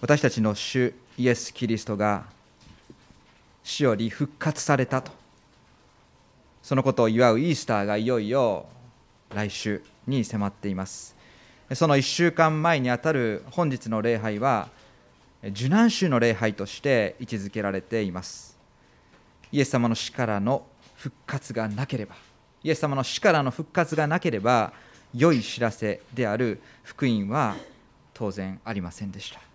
私たちの主イエス・キリストが死より復活されたと。そのことを祝うイースターがいよいよ来週に迫っています。その1週間前にあたる本日の礼拝は受難週の礼拝として位置づけられています。イエス様の死からの復活がなければイエス様の死からの復活がなければ良い知らせである福音は当然ありませんでした。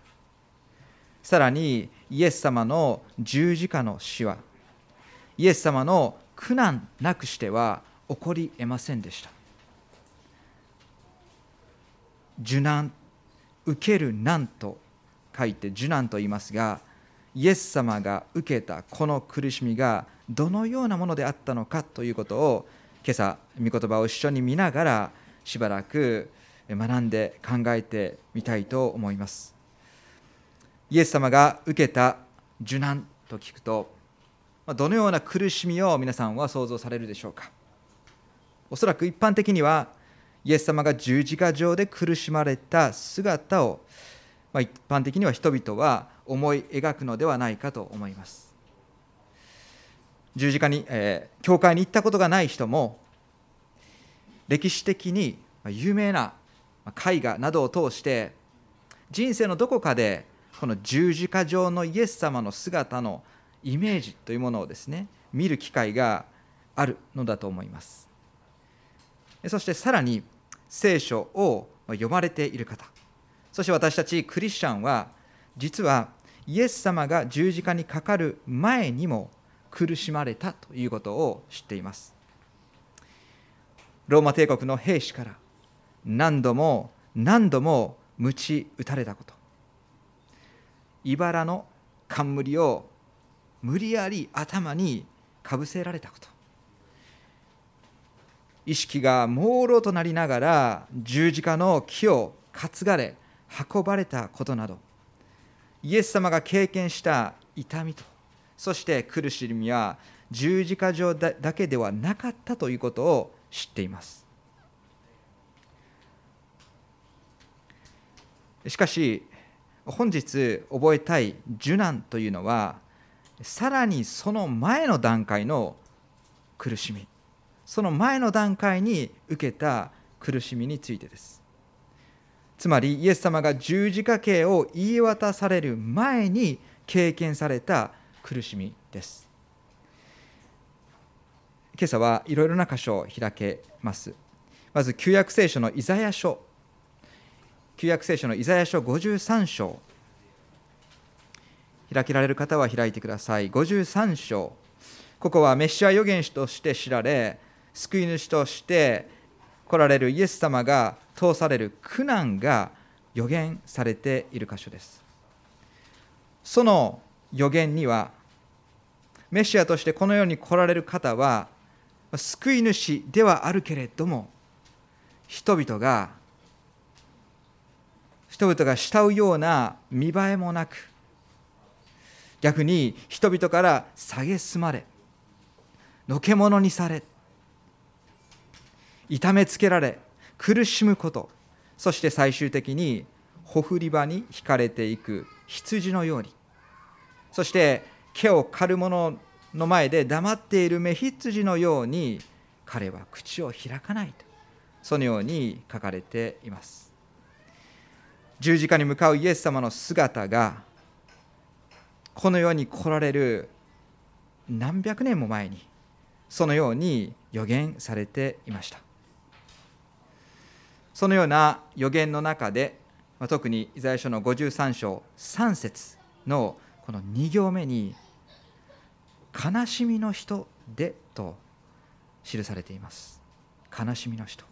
さらにイエス様の十字架の死はイエス様の苦難なくしては起こりえませんでした。受難受ける難と書いて受難と言いますがイエス様が受けたこの苦しみがどのようなものであったのかということを今朝御言葉を一緒に見ながらしばらく学んで考えてみたいと思います。イエス様が受けた受難と聞くとどのような苦しみを皆さんは想像されるでしょうか？おそらく一般的にはイエス様が十字架上で苦しまれた姿を、まあ、一般的には人々は思い描くのではないかと思います。十字架に、えー、教会に行ったことがない人も歴史的に有名な絵画などを通して人生のどこかでこの十字架上のイエス様の姿のイメージというものをですね見る機会があるのだと思います。そしてさらに聖書を読まれている方。そして私たちクリスチャンは実はイエス様が十字架にかかる前にも苦しまれたということを知っています。ローマ帝国の兵士から何度も何度も鞭打たれたこと。茨の冠を無理やり頭にかぶせられたこと。意識が朦朧となりながら十字架の木を担がれ運ばれたことなどイエス様が経験した痛みとそして苦しみは十字架上だけではなかったということを知っています。しかし本日覚えたい受難というのはさらにその前の段階の苦しみ。その前の段階に受けた苦しみについてです。つまりイエス様が十字架刑を言い渡される前に経験された苦しみです。今朝はいろいろな箇所を開けます。まず旧約聖書のイザヤ書。旧約聖書のイザヤ書53章。開けられる方は開いてください。53章。ここはメシア預言者として知られ救い主として来られるイエス様が通される苦難が予言されている箇所です。その予言にはメシアとしてこの世に来られる方は救い主ではあるけれども人々が人々が慕うような見栄えもなく逆に人々から蔑まれのけ者にされ痛めつけられ苦しむことそして最終的にほふり場に引かれていく羊のようにそして毛を刈る者の前で黙っている目羊のように彼は口を開かないとそのように書かれています。十字架に向かうイエス様の姿がこの世に来られる何百年も前にそのように予言されていました。そのような予言の中で特にイザヤ書の53章3節のこの2行目に「悲しみの人で」と記されています。悲しみの人。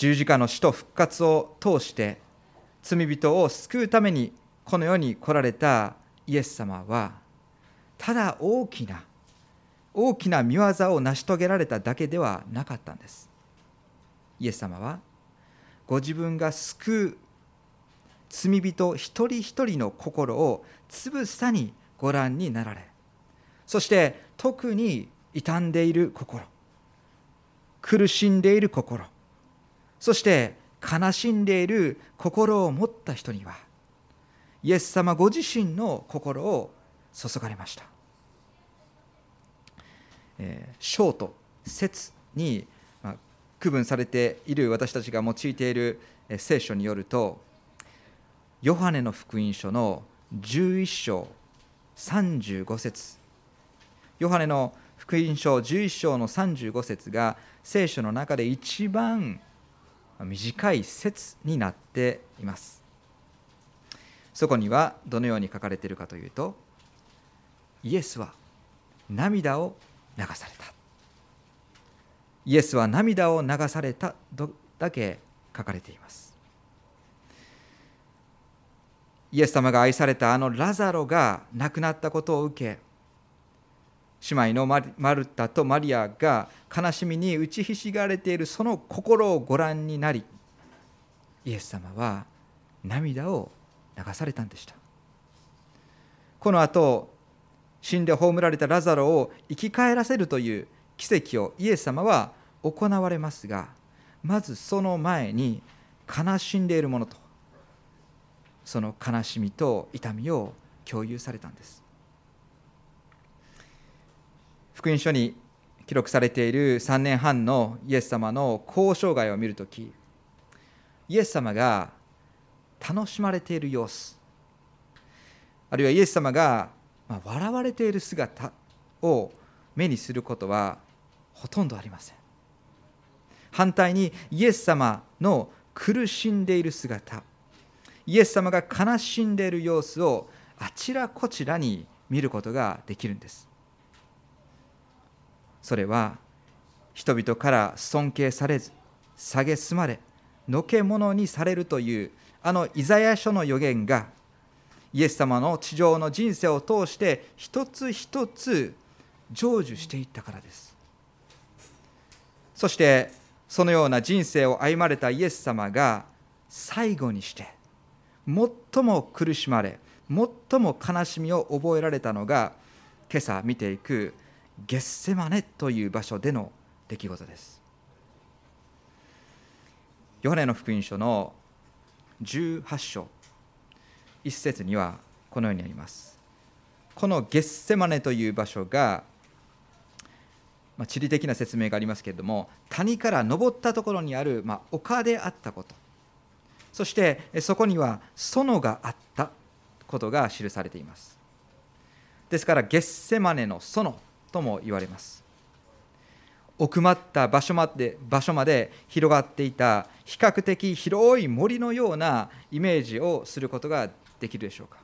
十字架の死と復活を通して罪人を救うためにこの世に来られたイエス様はただ大きな大きな見業を成し遂げられただけではなかったんです。イエス様はご自分が救う罪人一人一人の心をつぶさにご覧になられそして特に傷んでいる心苦しんでいる心そして悲しんでいる心を持った人にはイエス様ご自身の心を注がれました。えー、章と説に、まあ、区分されている私たちが用いている聖書によるとヨハネの福音書の11章35節ヨハネの福音書11章の35節が聖書の中で一番短い説になっています。そこにはどのように書かれているかというとイエスは涙を流された。イエスは涙を流されたとだけ書かれています。イエス様が愛されたあのラザロが亡くなったことを受け姉妹のマルタとマリアが悲しみに打ちひしがれているその心をご覧になりイエス様は涙を流されたんでした。この後死んで葬られたラザロを生き返らせるという奇跡をイエス様は行われますがまずその前に悲しんでいる者とその悲しみと痛みを共有されたんです。福音書に記録されている3年半のイエス様の交渉外を見るときイエス様が楽しまれている様子あるいはイエス様が笑われている姿を目にすることはほとんどありません。反対にイエス様の苦しんでいる姿イエス様が悲しんでいる様子をあちらこちらに見ることができるんです。それは人々から尊敬されず蔑まれのけ者にされるというあのイザヤ書の予言がイエス様の地上の人生を通して一つ一つ成就していったからです。そしてそのような人生を歩まれたイエス様が最後にして最も苦しまれ最も悲しみを覚えられたのが今朝見ていくゲッセマネという場所での出来事です。ヨハネの福音書の18章1節にはこのようにあります。このゲッセマネという場所が、まあ、地理的な説明がありますけれども谷から登ったところにある、まあ、丘であったこと。そしてそこには園があったことが記されています。ですからゲッセマネの園とも言われます。奥まった場所まで場所まで広がっていた比較的広い森のようなイメージをすることができるでしょうか。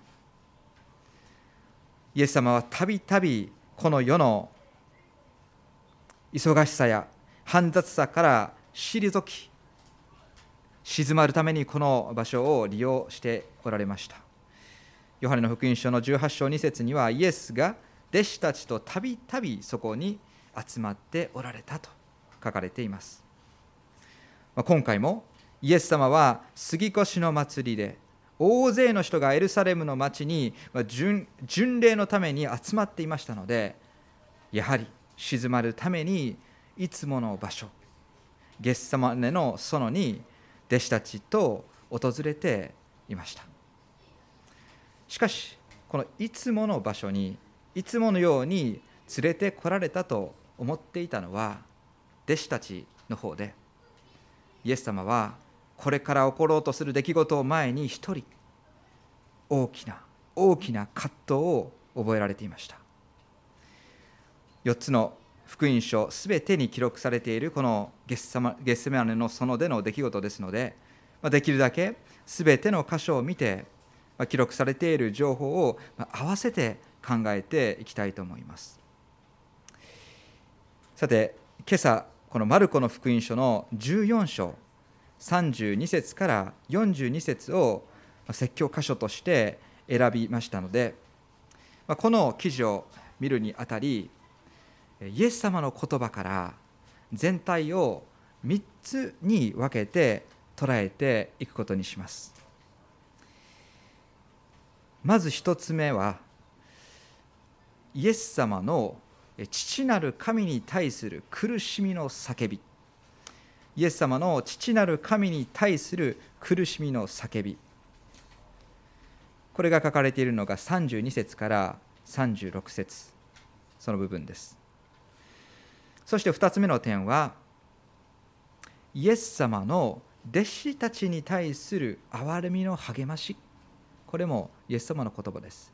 イエス様はたびたびこの世の忙しさや煩雑さから退き静まるためにこの場所を利用しておられました。ヨハネの福音書の18章2節にはイエスが弟子たちとたびたびそこに集まっておられたと書かれています。今回もイエス様は杉越の祭りで大勢の人がエルサレムの町に巡礼のために集まっていましたのでやはり静まるためにいつもの場所ゲッサマネの園に弟子たちと訪れていました。しかしこのいつもの場所にいつものように連れてこられたと思っていたのは弟子たちの方でイエス様はこれから起ころうとする出来事を前に一人大きな大きな葛藤を覚えられていました。4つの福音書すべてに記録されているこのゲッセマネの園での出来事ですのでできるだけすべての箇所を見て記録されている情報を合わせて考えていきたいと思います。さて今朝このマルコの福音書の14章32節から42節を説教箇所として選びましたのでこの記事を見るにあたりイエス様の言葉から全体を3つに分けて捉えていくことにします。まず1つ目はイエス様の父なる神に対する苦しみの叫び。イエス様の父なる神に対する苦しみの叫び。これが書かれているのが32節から36節。その部分です。そして2つ目の点はイエス様の弟子たちに対する憐れみの励まし。これもイエス様の言葉です。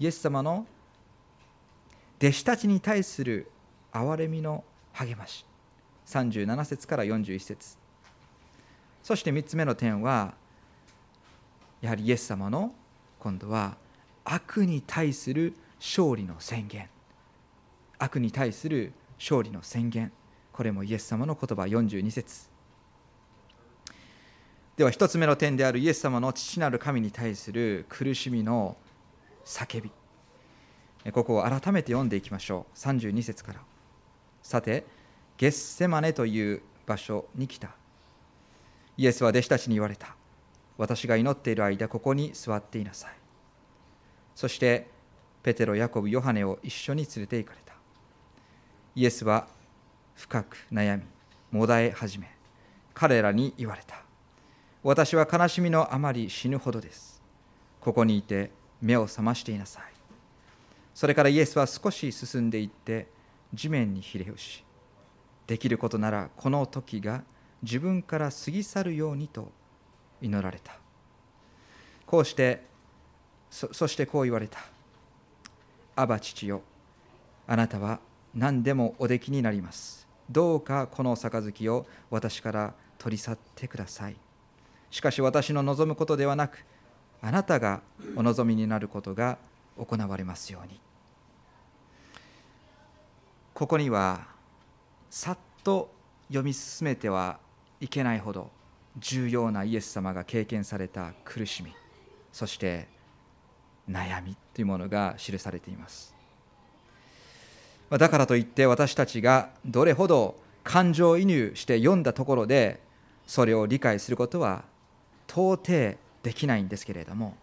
イエス様の弟子たちに対する憐れみの励まし。37節から41節。そして3つ目の点はやはりイエス様の今度は悪に対する勝利の宣言。悪に対する勝利の宣言。これもイエス様の言葉。42節。では1つ目の点であるイエス様の父なる神に対する苦しみの叫び。ここを改めて読んでいきましょう。32節から。さてゲッセマネという場所に来た。イエスは弟子たちに言われた。私が祈っている間ここに座っていなさい。そしてペテロヤコブヨハネを一緒に連れて行かれた。イエスは深く悩みもだえ始め彼らに言われた。私は悲しみのあまり死ぬほどです。ここにいて目を覚ましていなさい。それからイエスは少し進んでいって地面にひれ伏しできることならこの時が自分から過ぎ去るようにと祈られた。こうしてそしてこう言われた「アバ父よあなたは何でもおできになります。どうかこの杯を私から取り去ってください」しかし私の望むことではなくあなたがお望みになることが行われますように。ここにはさっと読み進めてはいけないほど重要なイエス様が経験された苦しみそして悩みというものが記されています。だからといって私たちがどれほど感情移入して読んだところでそれを理解することは到底できないんですけれども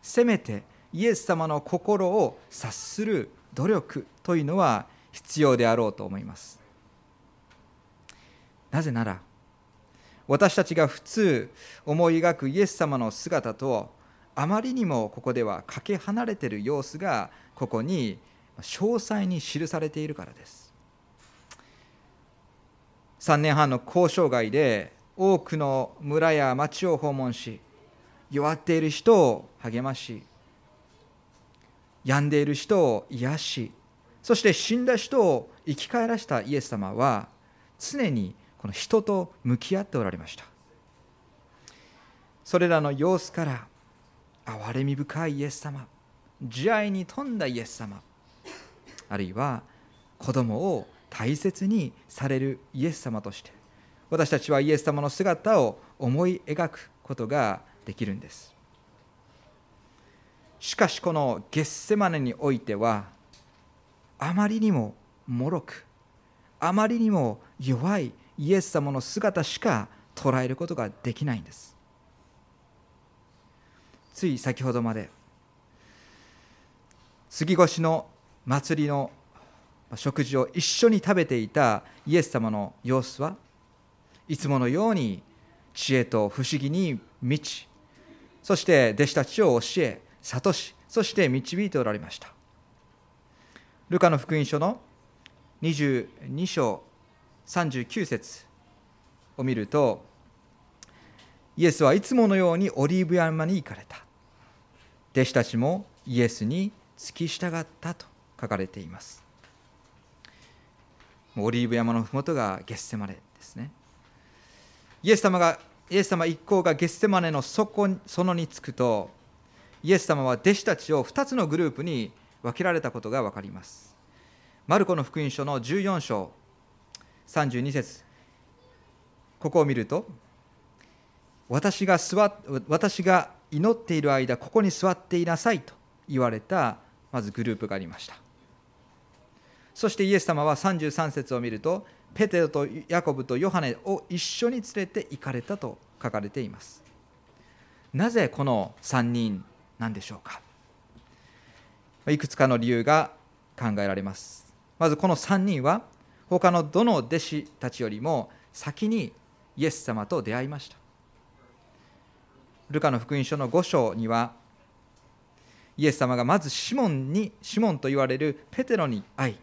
せめてイエス様の心を察する努力というのは必要であろうと思います。なぜなら私たちが普通思い描くイエス様の姿とあまりにもここではかけ離れている様子がここに詳細に記されているからです。3年半の交渉外で多くの村や町を訪問し弱っている人を励まし病んでいる人を癒しそして死んだ人を生き返らせたイエス様は常にこの人と向き合っておられました。それらの様子から憐れみ深いイエス様慈愛に富んだイエス様あるいは子供を大切にされるイエス様として私たちはイエス様の姿を思い描くことができるんです。しかしこのゲッセマネにおいてはあまりにも脆くあまりにも弱いイエス様の姿しか捉えることができないんです。つい先ほどまで杉越の祭りの食事を一緒に食べていたイエス様の様子はいつものように知恵と不思議に満ちそして弟子たちを教え諭しそして導いておられました。ルカの福音書の22章39節を見るとイエスはいつものようにオリーブ山に行かれた。弟子たちもイエスに付き従ったと書かれています。オリーブ山の麓がゲッセマレですね。イエス様がイエス様一行がゲッセマネの底そのに着くとイエス様は弟子たちを2つのグループに分けられたことが分かります。マルコの福音書の14章32節。ここを見ると私が座私が祈っている間ここに座っていなさいと言われたまずグループがありました。そしてイエス様は33節を見るとペテロとヤコブとヨハネを一緒に連れて行かれたと書かれています。なぜこの3人なんでしょうか？いくつかの理由が考えられます。まずこの3人は他のどの弟子たちよりも先にイエス様と出会いました。ルカの福音書の5章にはイエス様がまずシモンにシモンと言われるペテロに会い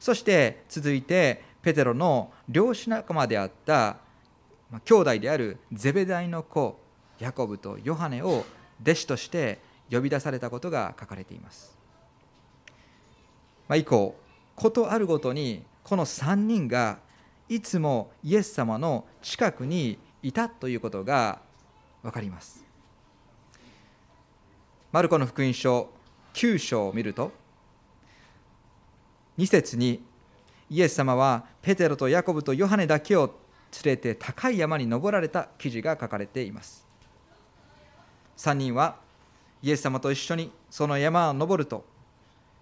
そして続いてペテロの漁師仲間であった兄弟であるゼベダイの子ヤコブとヨハネを弟子として呼び出されたことが書かれています、まあ、以降ことあるごとにこの3人がいつもイエス様の近くにいたということが分かります。マルコの福音書9章を見ると2節にイエス様はペテロとヤコブとヨハネだけを連れて高い山に登られた記事が書かれています。3人はイエス様と一緒にその山を登ると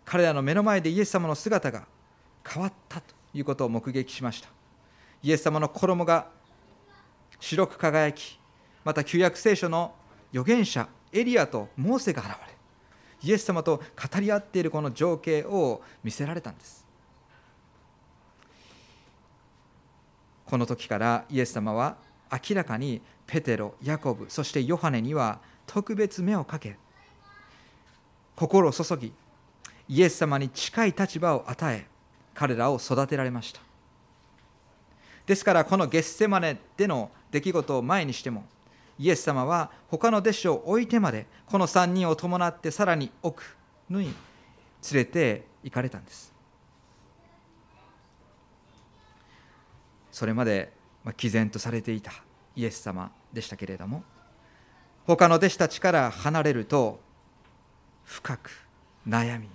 彼らの目の前でイエス様の姿が変わったということを目撃しました。イエス様の衣が白く輝きまた旧約聖書の預言者エリアとモーセが現れイエス様と語り合っているこの情景を見せられたんです。この時からイエス様は明らかにペテロ、ヤコブ、そしてヨハネには特別目をかけ心を注ぎイエス様に近い立場を与え彼らを育てられました。ですからこのゲッセマネでの出来事を前にしてもイエス様は他の弟子を置いてまでこの3人を伴ってさらに奥に連れて行かれたんです。それまで毅然とされていたイエス様でしたけれども他の弟子たちから離れると深く悩み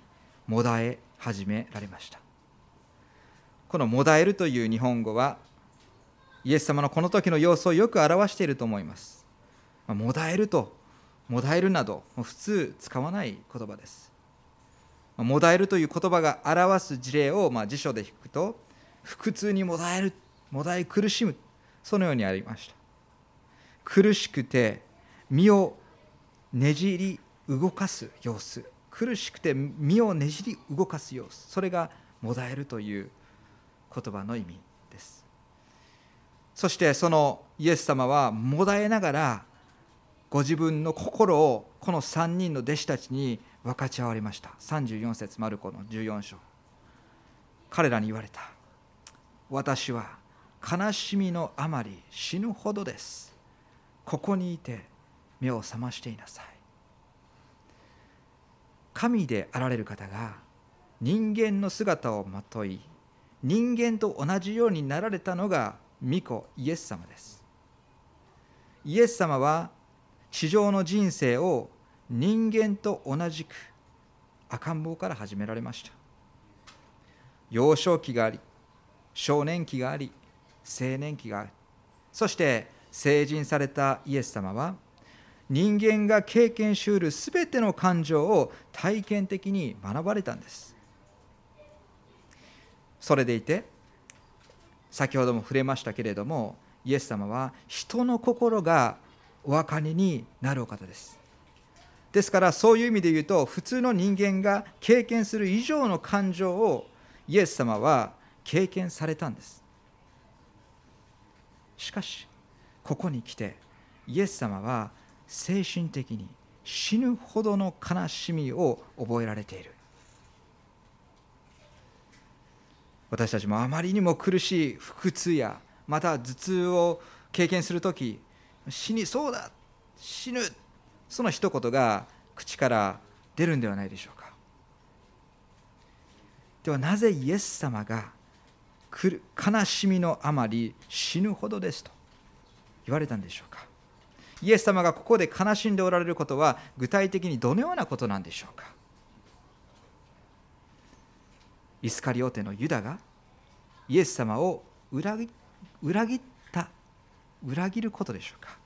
もだえ始められました。このもだえるという日本語はイエス様のこの時の様子をよく表していると思います。もだえるともだえるなど普通使わない言葉です。もだえるという言葉が表す事例をまあ辞書で引くと腹痛にもだえるもだえ苦しむそのようにありました。苦しくて身をねじり動かす様子苦しくて身をねじり動かす様子それがもだえるという言葉の意味です。そしてそのイエス様はもだえながらご自分の心をこの3人の弟子たちに分かち合われました。34節マルコの14章。彼らに言われた私は悲しみのあまり死ぬほどです。ここにいて目を覚ましていなさい。神であられる方が人間の姿をまとい人間と同じようになられたのが御子イエス様です。イエス様は地上の人生を人間と同じく赤ん坊から始められました。幼少期があり少年期があり青年期がある。そして成人されたイエス様は人間が経験しうるすべての感情を体験的に学ばれたんです。それでいて先ほども触れましたけれどもイエス様は人の心がお分かりになるお方です。ですからそういう意味で言うと普通の人間が経験する以上の感情をイエス様は経験されたんです。しかしここに来てイエス様は精神的に死ぬほどの悲しみを覚えられている。私たちもあまりにも苦しい腹痛やまた頭痛を経験する時死にそうだ死ぬその一言が口から出るんではないでしょうか。ではなぜイエス様が悲しみのあまり死ぬほどですと言われたんでしょうか。イエス様がここで悲しんでおられることは具体的にどのようなことなんでしょうか？イスカリオテのユダがイエス様を裏裏切った裏切ることでしょうか？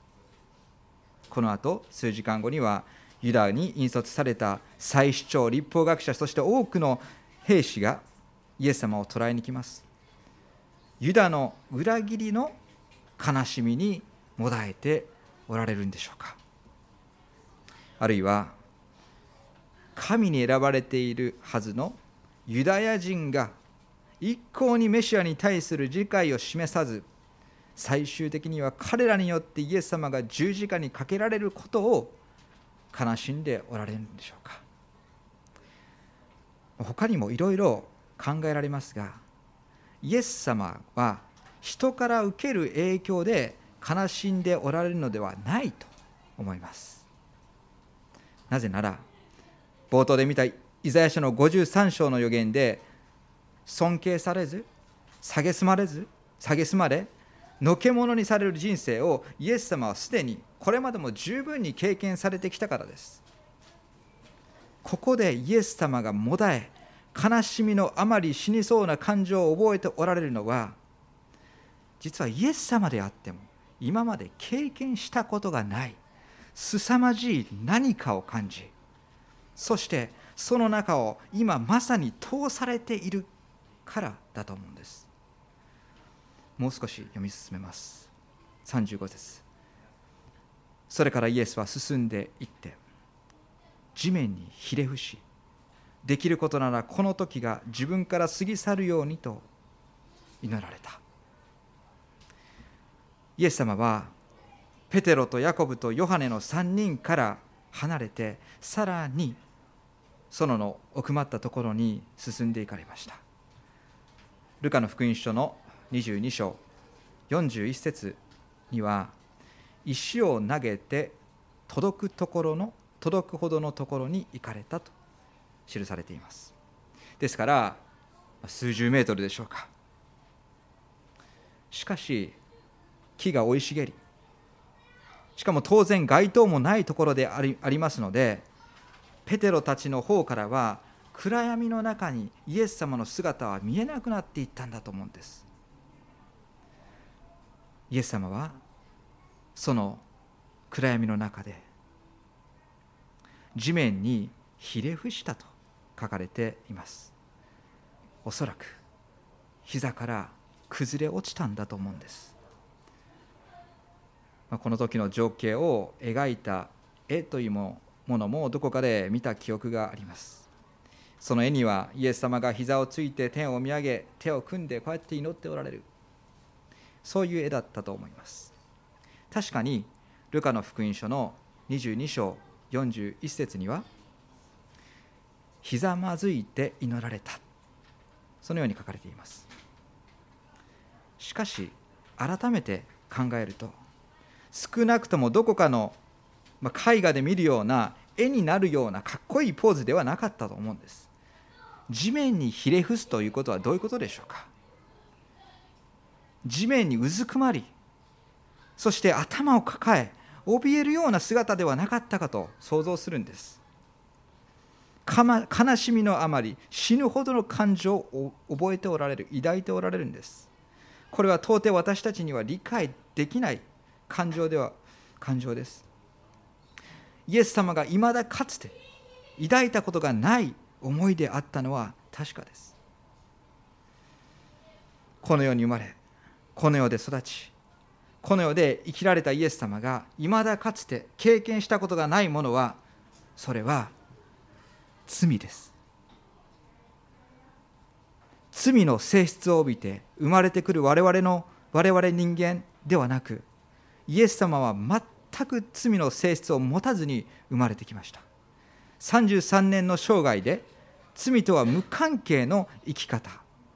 この後数時間後にはユダに引率された祭司長立法学者そして多くの兵士がイエス様を捕らえに来ます。ユダの裏切りの悲しみにもだえておられるんでしょうか？あるいは神に選ばれているはずのユダヤ人が一向にメシアに対する理解を示さず最終的には彼らによってイエス様が十字架にかけられることを悲しんでおられるんでしょうか？他にもいろいろ考えられますがイエス様は人から受ける影響で悲しんでおられるのではないと思います。なぜなら冒頭で見たイザヤ書の53章の予言で尊敬されず蔑まれず蔑まれのけ者にされる人生をイエス様はすでにこれまでも十分に経験されてきたからです。ここでイエス様がもだえ悲しみのあまり死にそうな感情を覚えておられるのは実はイエス様であっても今まで経験したことがない凄まじい何かを感じそしてその中を今まさに通されているからだと思うんです。もう少し読み進めます。35節。それからイエスは進んでいって地面にひれ伏しできることならこの時が自分から過ぎ去るようにと祈られた。イエス様はペテロとヤコブとヨハネの3人から離れてさらに園の奥まったところに進んでいかれました。ルカの福音書の22章41節には石を投げて届くところの届くほどのところに行かれたと記されています。ですから数十メートルでしょうか。しかし木が生い茂りしかも当然街灯もないところでありありますのでペテロたちの方からは暗闇の中にイエス様の姿は見えなくなっていったんだと思うんです。イエス様はその暗闇の中で地面にひれ伏したと書かれています。おそらく膝から崩れ落ちたんだと思うんです。この時の情景を描いた絵というものもどこかで見た記憶があります。その絵にはイエス様が膝をついて天を見上げ手を組んでこうやって祈っておられる。そういう絵だったと思います。確かにルカの福音書の22章41節にはひざまずいて祈られた。そのように書かれています。しかし改めて考えると少なくともどこかの、まあ、絵画で見るような絵になるようなかっこいいポーズではなかったと思うんです。地面にひれ伏すということはどういうことでしょうか。地面にうずくまりそして頭を抱え怯えるような姿ではなかったかと想像するんです。悲しみのあまり死ぬほどの感情を覚えておられる抱いておられるんです。これは到底私たちには理解できない感情では感情です。イエス様がいまだかつて抱いたことがない思いであったのは確かです。この世に生まれこの世で育ちこの世で生きられたイエス様がいまだかつて経験したことがないものはそれは罪です。罪の性質を帯びて生まれてくる我々の我々人間ではなくイエス様は全く罪の性質を持たずに生まれてきました。33年の生涯で罪とは無関係の生き方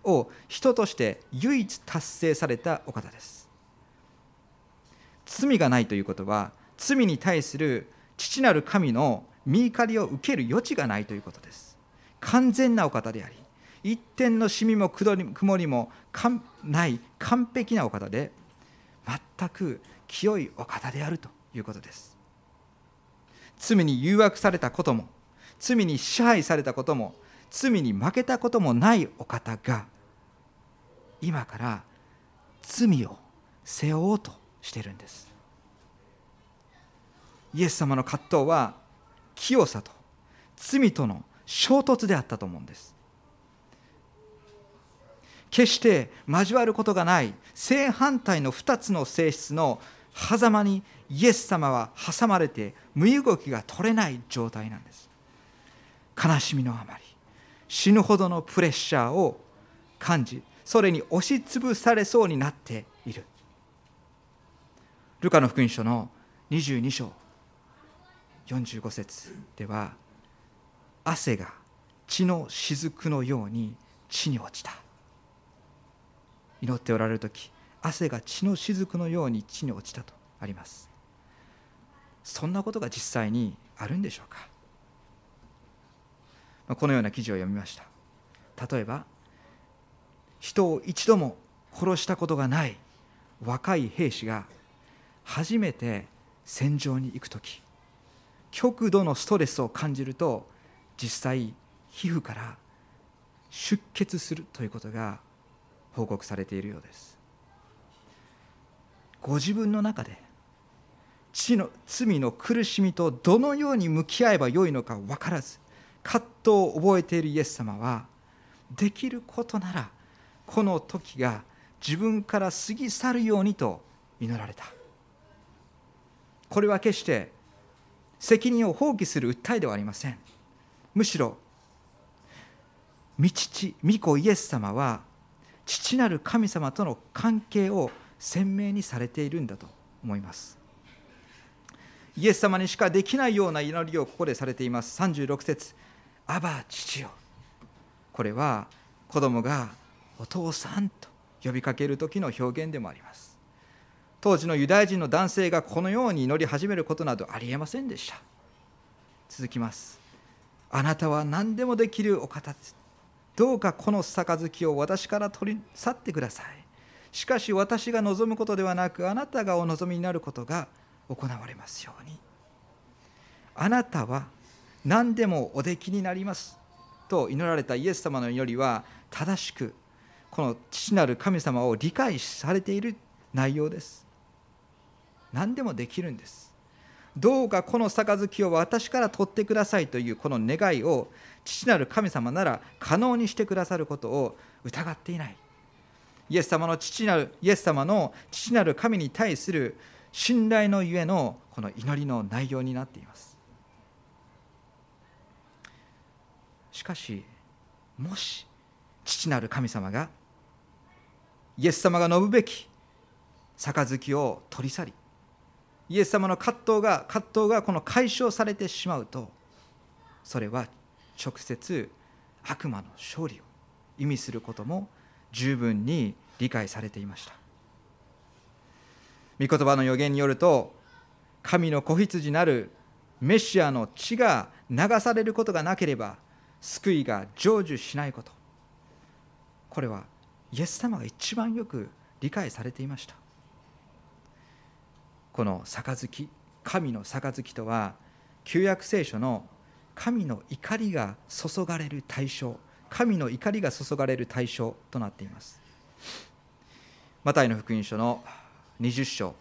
を人として唯一達成されたお方です。罪がないということは罪に対する父なる神の見怒りを受ける余地がないということです。完全なお方であり一点のシミも曇りもない完璧なお方で全く清いお方であるということです。罪に誘惑されたことも罪に支配されたことも罪に負けたこともないお方が今から罪を背負おうとしているんです。イエス様の葛藤は清さと罪との衝突であったと思うんです。決して交わることがない正反対の2つの性質の狭間にイエス様は挟まれて身動きが取れない状態なんです。悲しみのあまり死ぬほどのプレッシャーを感じそれに押しつぶされそうになっている。ルカの福音書の22章45節では汗が血の雫のように地に落ちた。祈っておられる時汗が血の雫のように地に落ちたとあります。そんなことが実際にあるんでしょうか？このような記事を読みました。例えば人を一度も殺したことがない若い兵士が初めて戦場に行く時極度のストレスを感じると実際皮膚から出血するということが報告されているようです。ご自分の中で地の罪の苦しみとどのように向き合えばよいのか分からず葛藤を覚えているイエス様はできることならこの時が自分から過ぎ去るようにと祈られた。これは決して責任を放棄する訴えではありません。むしろ御父御子イエス様は父なる神様との関係を鮮明にされているんだと思います。イエス様にしかできないような祈りをここでされています。36節。アバ父よ。これは子供がお父さんと呼びかける時の表現でもあります。当時のユダヤ人の男性がこのように祈り始めることなどありえませんでした。続きます。あなたは何でもできるお方です。どうかこの杯を私から取り去ってください。しかし私が望むことではなくあなたがお望みになることが行われますように。あなたは何でもおできになりますと祈られたイエス様の祈りは正しくこの父なる神様を理解されている内容です。何でもできるんです。どうかこの杯を私から取ってくださいというこの願いを父なる神様なら可能にしてくださることを疑っていない。イエス様の父なるイエス様の父なる神に対する信頼のゆえのこの祈りの内容になっています。しかしもし父なる神様がイエス様が述ぶべき杯を取り去りイエス様の葛藤が葛藤がこの解消されてしまうとそれは直接悪魔の勝利を意味することも十分に理解されていました。御言葉の予言によると神の子羊なるメシアの血が流されることがなければ救いが成就しないこと。これはイエス様が一番よく理解されていました。この杯神の杯とは旧約聖書の神の怒りが注がれる対象。神の怒りが注がれる対象となっています。マタイの福音書の20章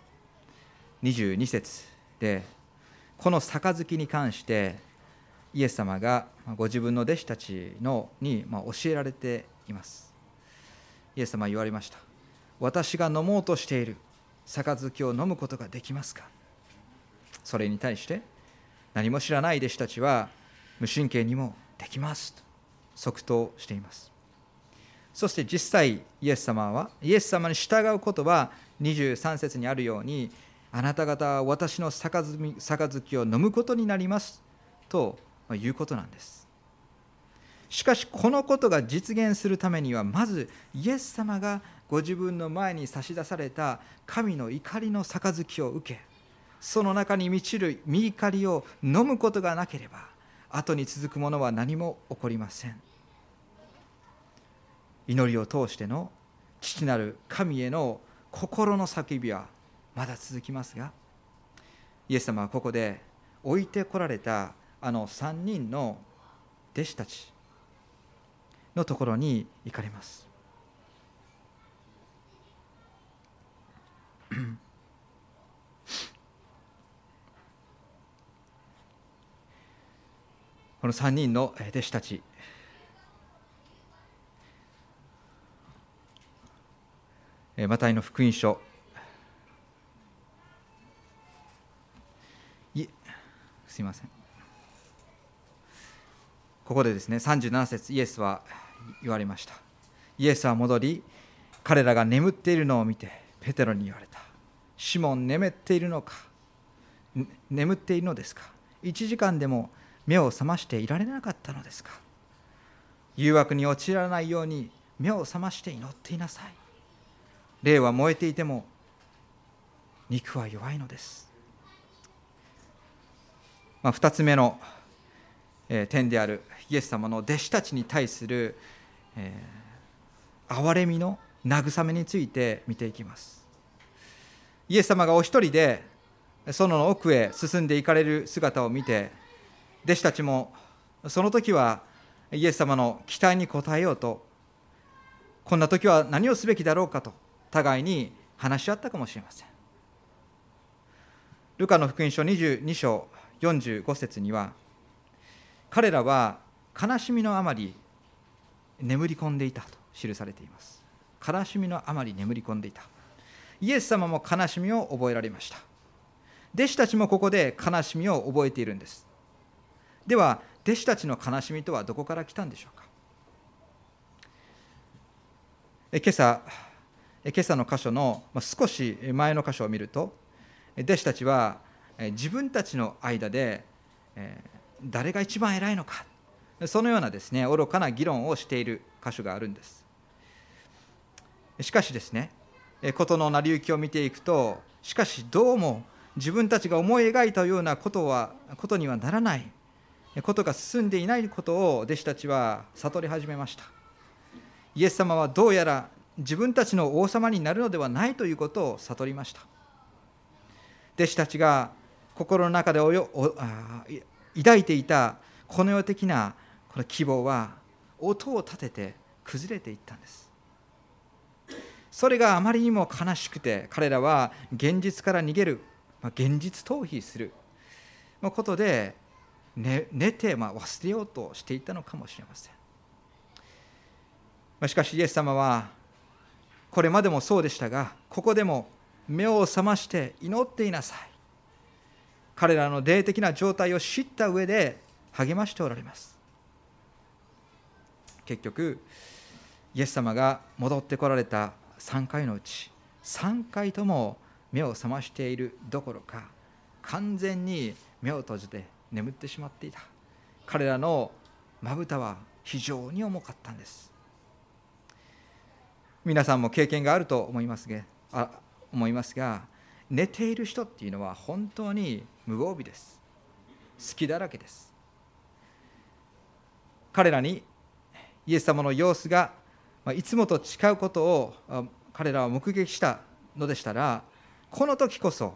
22節でこの杯に関してイエス様がご自分の弟子たちのに教えられています。イエス様は言われました。私が飲もうとしている。杯を飲むことができますか？それに対して何も知らない弟子たちは無神経にもできますと。即答しています。そして実際イエス様はイエス様に従うことは23節にあるようにあなた方は私の杯を飲むことになりますということなんです。しかしこのことが実現するためにはまずイエス様がご自分の前に差し出された神の怒りの杯を受けその中に満ちる御怒りを飲むことがなければ後に続くものは何も起こりません。祈りを通しての父なる神への心の叫びはまだ続きますがイエス様はここで置いてこられたあの3人の弟子たちのところに行かれます。この3人の弟子たち。マタイの福音書。いすいません。ここでですね37節イエスは言われました。イエスは戻り彼らが眠っているのを見てペテロに言われた。シモン眠っているのか？眠っているのですか？1時間でも目を覚ましていられなかったのですか？誘惑に陥らないように目を覚まして祈っていなさい。霊は燃えていても肉は弱いのです、まあ、2つ目の、えー、点であるイエス様の弟子たちに対する、えー、憐れみの慰めについて見ていきます。イエス様がお一人で園の奥へ進んでいかれる姿を見て弟子たちもその時はイエス様の期待に応えようとこんな時は何をすべきだろうかと互いに話し合ったかもしれません。ルカの福音書22章45節には彼らは悲しみのあまり眠り込んでいたと記されています。悲しみのあまり眠り込んでいた。イエス様も悲しみを覚えられました。弟子たちもここで悲しみを覚えているんです。では弟子たちの悲しみとはどこから来たんでしょうか？今朝今朝の箇所の少し前の箇所を見ると弟子たちは自分たちの間で誰が一番偉いのか？そのようなですね愚かな議論をしている箇所があるんです。しかしですね事の成り行きを見ていくとしかしどうも自分たちが思い描いたようなことはことにはならない。ことが進んでいないことを弟子たちは悟り始めました。イエス様はどうやら自分たちの王様になるのではないということを悟りました。弟子たちが心の中でおよおあ抱いていたこの世的なこの希望は音を立てて崩れていったんです。それがあまりにも悲しくて彼らは現実から逃げる、現実逃避することで寝寝て、まあ、忘れようとしていたのかもしれません、まあ、しかしイエス様はこれまでもそうでしたがここでも目を覚まして祈っていなさい。彼らの霊的な状態を知った上で励ましておられます。結局イエス様が戻ってこられた3回のうち3回とも目を覚ましているどころか完全に目を閉じて眠ってしまっていた。彼らのまぶたは非常に重かったんです。皆さんも経験があると思いますがあ思いますが寝ている人っていうのは本当に無防備です。好きだらけです。彼らにイエス様の様子がいつもと違うことを彼らは目撃したのでしたらこの時こそ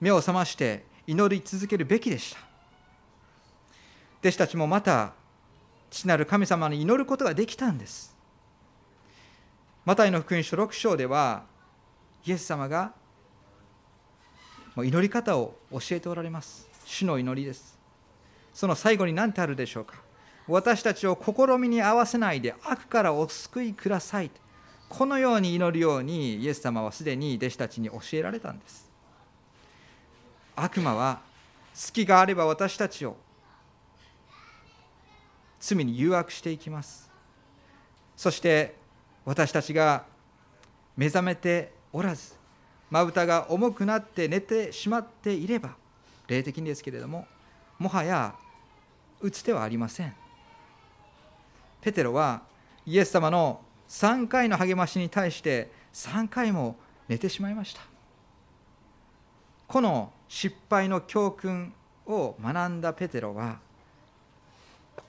目を覚まして祈り続けるべきでした。弟子たちもまた父なる神様に祈ることができたんです。マタイの福音書6章ではイエス様が祈り方を教えておられます。主の祈りです。その最後に何てあるでしょうか。私たちを試みに合わせないで悪からお救いください。このように祈るようにイエス様はすでに弟子たちに教えられたんです。悪魔は隙があれば私たちを罪に誘惑していきます。そして私たちが目覚めておらずまぶたが重くなって寝てしまっていれば霊的にですけれどももはや打つ手はありません。ペテロはイエス様の3回の励ましに対して3回も寝てしまいました。この失敗の教訓を学んだペテロは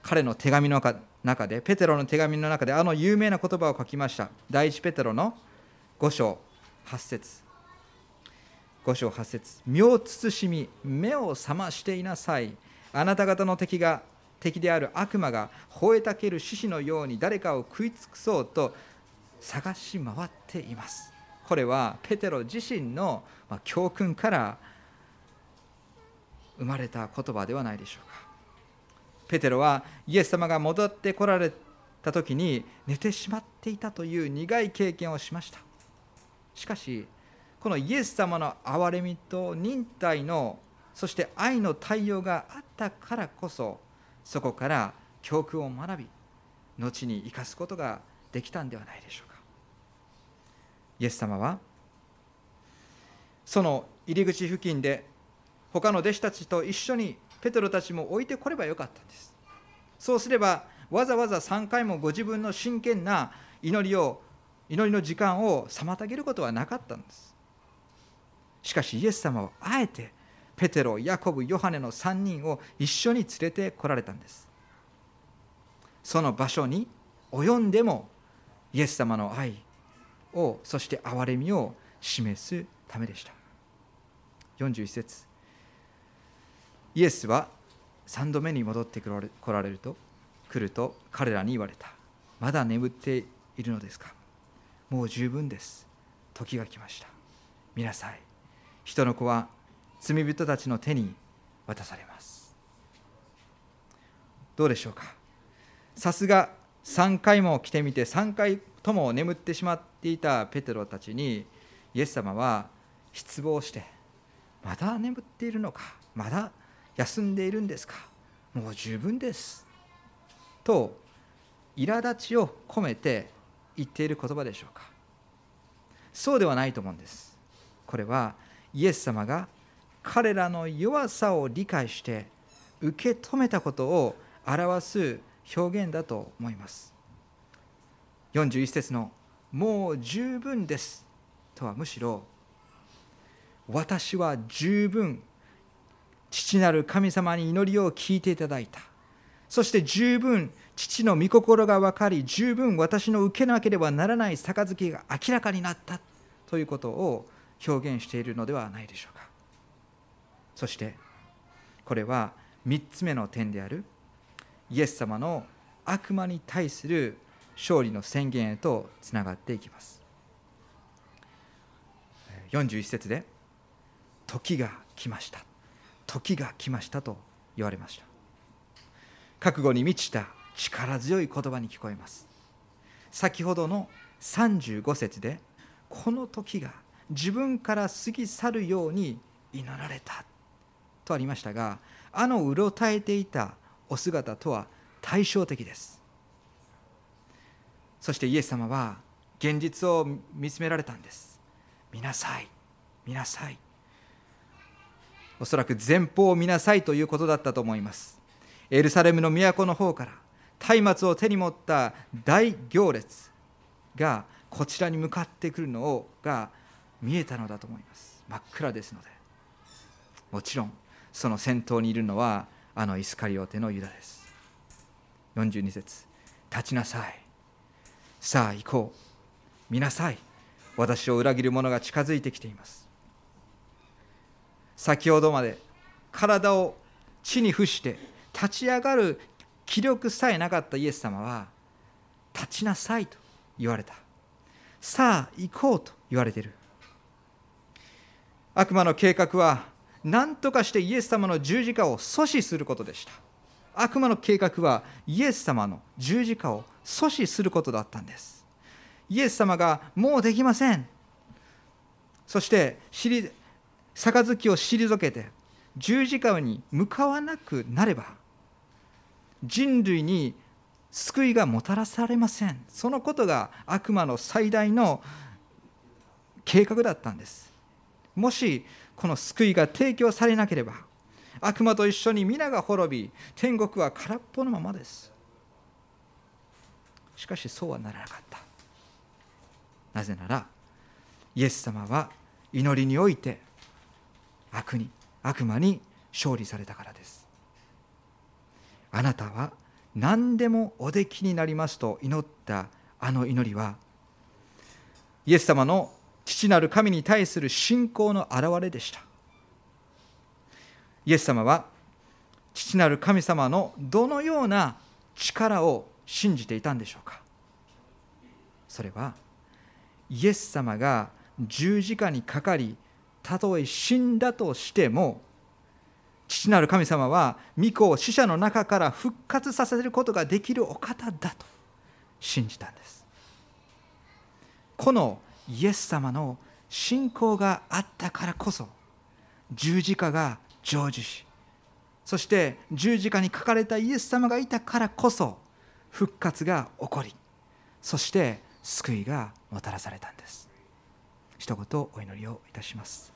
彼の手紙の中でペテロの手紙の中であの有名な言葉を書きました。第一ペテロの5章8節。5章8節。身を慎み目を覚ましていなさい。あなた方の敵が敵である悪魔が吠えたける獅子のように誰かを食い尽くそうと探し回っています。これはペテロ自身の教訓から生まれた言葉ではないでしょうか。ペテロはイエス様が戻ってこられた時に寝てしまっていたという苦い経験をしました。しかしこのイエス様の憐れみと忍耐のそして愛の対応があったからこそそこから教訓を学び後に生かすことができたんではないでしょうか。イエス様はその入り口付近で他の弟子たちと一緒にペテロたちも置いてこればよかったんです。そうすればわざわざ3回もご自分の真剣な祈りを祈りの時間を妨げることはなかったんです。しかしイエス様はあえてペテロヤコブヨハネの3人を一緒に連れてこられたんです。その場所に及んでもイエス様の愛をそして憐れみを示すためでした。41節。イエスは3度目に戻ってこられると来ると彼らに言われた。まだ眠っているのですか？もう十分です。時が来ました。見なさい。人の子は罪人たちの手に渡されます。どうでしょうか？さすが3回も来てみて3回とも眠ってしまっていたペテロたちにイエス様は失望してまだ眠っているのか？まだ休んでいるんですか？もう十分です。と苛立ちを込めて言っている言葉でしょうか？そうではないと思うんです。これはイエス様が彼らの弱さを理解して受け止めたことを表す表現だと思います。41節の「もう十分です」とはむしろ「私は十分父なる神様に祈りを聞いていただいた。そして十分父の御心が分かり、十分私の受けなければならない杯が明らかになったということを表現しているのではないでしょうか。そして、これは3つ目の点であるイエス様の悪魔に対する勝利の宣言へとつながっていきます。41節で、時が来ました。時が来ましたと言われました。覚悟に満ちた力強い言葉に聞こえます。先ほどの35節でこの時が自分から過ぎ去るように祈られたとありましたがあのうろたえていたお姿とは対照的です。そしてイエス様は現実を見つめられたんです。見なさい見なさい。おそらく前方を見なさいということだったと思います。エルサレムの都の方から松明を手に持った大行列がこちらに向かってくるのが見えたのだと思います。真っ暗ですので。もちろんその先頭にいるのはあのイスカリオテのユダです。42節立ちなさい。さあ行こう。見なさい。私を裏切る者が近づいてきています。先ほどまで体を地に伏して立ち上がる気力さえなかったイエス様は立ちなさいと言われた。さあ行こうと言われている。悪魔の計画は何とかしてイエス様の十字架を阻止することでした。悪魔の計画はイエス様の十字架を阻止することだったんです。イエス様がもうできません。そして杯を退けて十字架に向かわなくなれば人類に救いがもたらされません。そのことが悪魔の最大の計画だったんです。もしこの救いが提供されなければ悪魔と一緒に皆が滅び天国は空っぽのままです。しかしそうはならなかった。なぜならイエス様は祈りにおいて悪に悪魔に勝利されたからです。あなたは何でもおできになりますと祈ったあの祈りはイエス様の父なる神に対する信仰の表れでした。イエス様は父なる神様のどのような力を信じていたんでしょうか。それはイエス様が十字架にかかりたとえ死んだとしても父なる神様は御子を死者の中から復活させることができるお方だと信じたんです。このイエス様の信仰があったからこそ十字架が成就しそして十字架に書かれたイエス様がいたからこそ復活が起こりそして救いがもたらされたんです。一言お祈りをいたします。